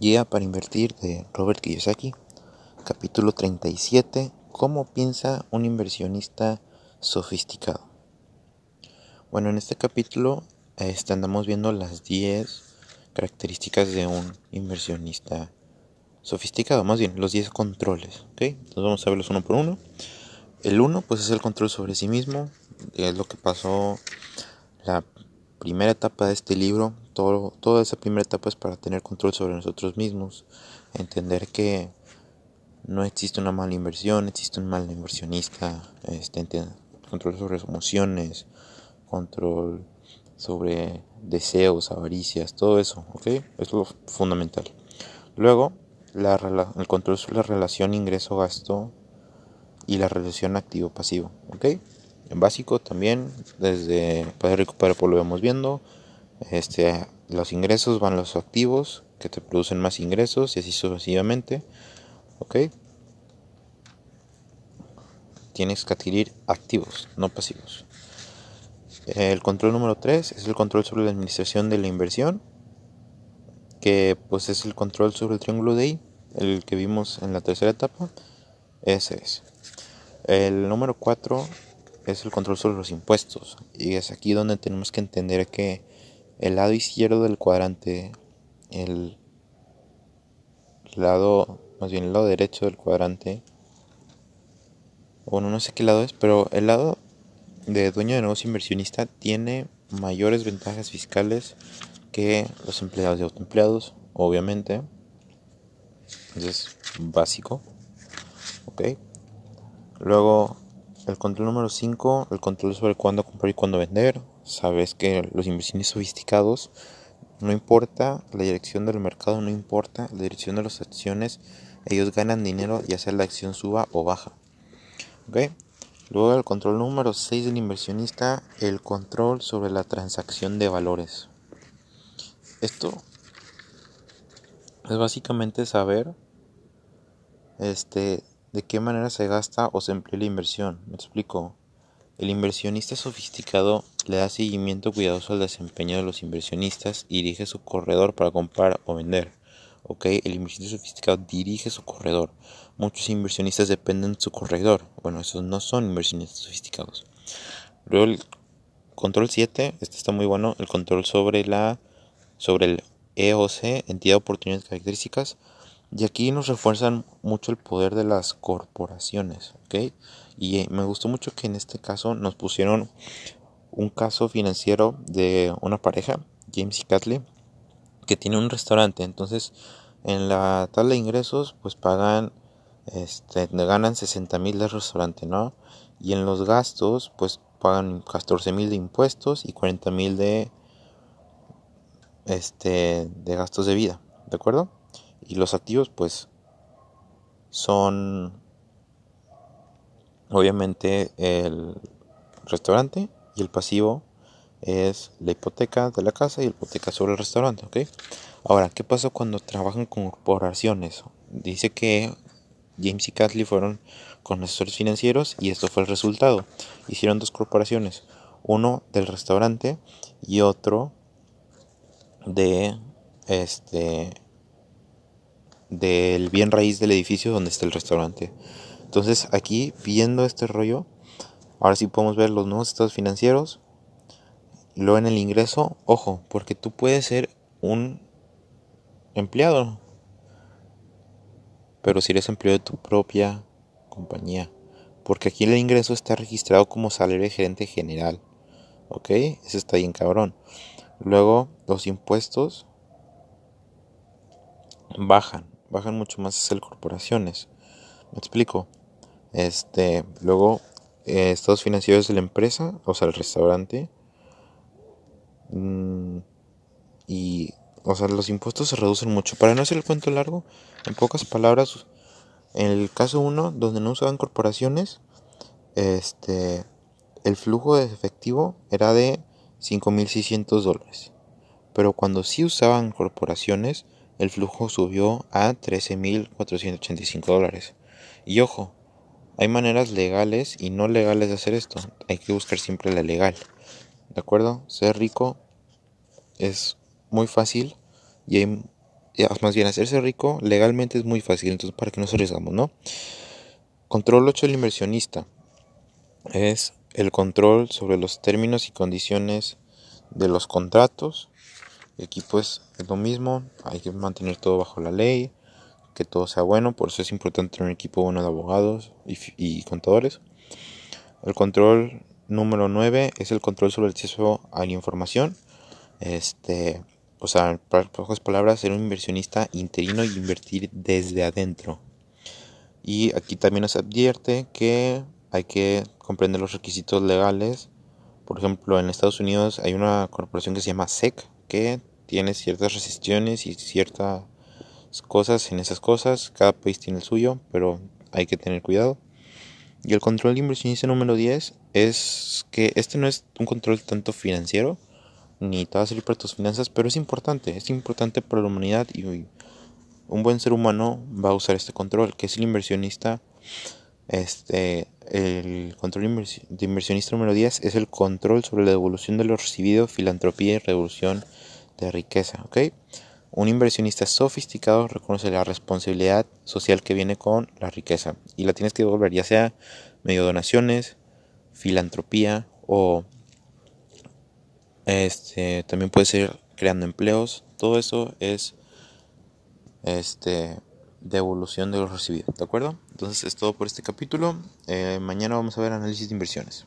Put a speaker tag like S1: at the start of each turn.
S1: Guía para invertir de Robert Kiyosaki, capítulo 37, ¿Cómo piensa un inversionista sofisticado? Bueno, en este capítulo este, andamos viendo las 10 características de un inversionista sofisticado, más bien los 10 controles, ¿ok? Entonces vamos a verlos uno por uno. El 1 pues es el control sobre sí mismo, es lo que pasó la primera etapa de este libro, todo, toda esa primera etapa es para tener control sobre nosotros mismos, entender que no existe una mala inversión, existe un mal inversionista, este, control sobre emociones, control sobre deseos, avaricias, todo eso, ¿ok? Es lo fundamental. Luego, el control sobre la relación ingreso-gasto y la relación activo-pasivo, ¿ok? En básico también, desde Padre Rico Padre Pobre lo vamos viendo. Este, los ingresos van los activos que te producen más ingresos y así sucesivamente. ¿Ok? Tienes que adquirir activos, no pasivos. El control número 3 es el control sobre la administración de la inversión, que pues es el control sobre el triángulo de I, el que vimos en la tercera etapa. Ese es. El número 4 es el control sobre los impuestos. Y es aquí donde tenemos que entender que el lado izquierdo del cuadrante, el lado, más bien el lado derecho del cuadrante, bueno, no sé qué lado es, pero el lado de dueño de negocio inversionista tiene mayores ventajas fiscales que los empleados y autoempleados, obviamente. es básico. Ok. Luego el control número 5, el control sobre cuándo comprar y cuándo vender. Sabes que los inversionistas sofisticados, no importa la dirección del mercado, no importa la dirección de las acciones, ellos ganan dinero ya sea la acción suba o baja. ¿Okay? Luego el control número 6 del inversionista, el control sobre la transacción de valores. Esto es básicamente saber este ¿De qué manera se gasta o se emplea la inversión? Me explico. El inversionista sofisticado le da seguimiento cuidadoso al desempeño de los inversionistas y dirige su corredor para comprar o vender. ¿Ok? El inversionista sofisticado dirige su corredor. Muchos inversionistas dependen de su corredor. Bueno, esos no son inversionistas sofisticados. Luego el control 7, este está muy bueno, el control sobre la sobre el EOC, entidad de oportunidades características y aquí nos refuerzan mucho el poder de las corporaciones, ¿ok? Y eh, me gustó mucho que en este caso nos pusieron un caso financiero de una pareja, James y Kathleen, que tiene un restaurante. Entonces, en la tabla de ingresos, pues pagan, este, ganan 60 mil del restaurante, ¿no? Y en los gastos, pues pagan 14 mil de impuestos y 40 mil de, este, de gastos de vida, ¿de acuerdo? Y los activos pues son obviamente el restaurante y el pasivo es la hipoteca de la casa y la hipoteca sobre el restaurante, ¿ok? Ahora, ¿qué pasa cuando trabajan con corporaciones? Dice que James y Kathleen fueron con asesores financieros y esto fue el resultado. Hicieron dos corporaciones, uno del restaurante y otro de este del bien raíz del edificio donde está el restaurante. Entonces aquí viendo este rollo, ahora sí podemos ver los nuevos estados financieros. Luego en el ingreso, ojo, porque tú puedes ser un empleado, pero si eres empleado de tu propia compañía, porque aquí el ingreso está registrado como salario de gerente general, ¿ok? Eso está bien cabrón. Luego los impuestos bajan, bajan mucho más hacer corporaciones. Me explico. Este, luego, eh, estados financieros de la empresa, o sea, el restaurante. Mm, y, o sea, los impuestos se reducen mucho. Para no hacer el cuento largo, en pocas palabras, en el caso 1, donde no usaban corporaciones, este, el flujo de efectivo era de 5.600 dólares. Pero cuando sí usaban corporaciones, el flujo subió a 13.485 dólares. Y ojo, hay maneras legales y no legales de hacer esto. Hay que buscar siempre la legal. ¿De acuerdo? Ser rico es muy fácil y más bien hacerse rico legalmente es muy fácil, entonces para que nos arriesgamos, ¿no? Control 8 del inversionista es el control sobre los términos y condiciones de los contratos. Aquí pues es lo mismo, hay que mantener todo bajo la ley, que todo sea bueno, por eso es importante tener un equipo bueno de abogados y, contadores. El control número 9 es el control sobre el acceso a la información. Este, o sea, en pocas palabras, ser un inversionista interino y invertir desde adentro. Y aquí también nos advierte que hay que comprender los requisitos legales. Por ejemplo, en Estados Unidos hay una corporación que se llama SEC que tiene ciertas restricciones y ciertas cosas en esas cosas. Cada país tiene el suyo, pero hay que tener cuidado. Y el control de inversionista número 10 es que este no es un control tanto financiero, ni te va a salir para tus finanzas, pero es importante, es importante para la humanidad y un buen ser humano va a usar este control, que es el inversionista. Este, el control de inversionista número 10 es el control sobre la devolución de lo recibido, filantropía y revolución de riqueza, ¿ok? Un inversionista sofisticado reconoce la responsabilidad social que viene con la riqueza y la tienes que devolver, ya sea medio donaciones, filantropía o este también puede ser creando empleos. Todo eso es este devolución de lo recibido, ¿de acuerdo? Entonces es todo por este capítulo. Eh, mañana vamos a ver análisis de inversiones.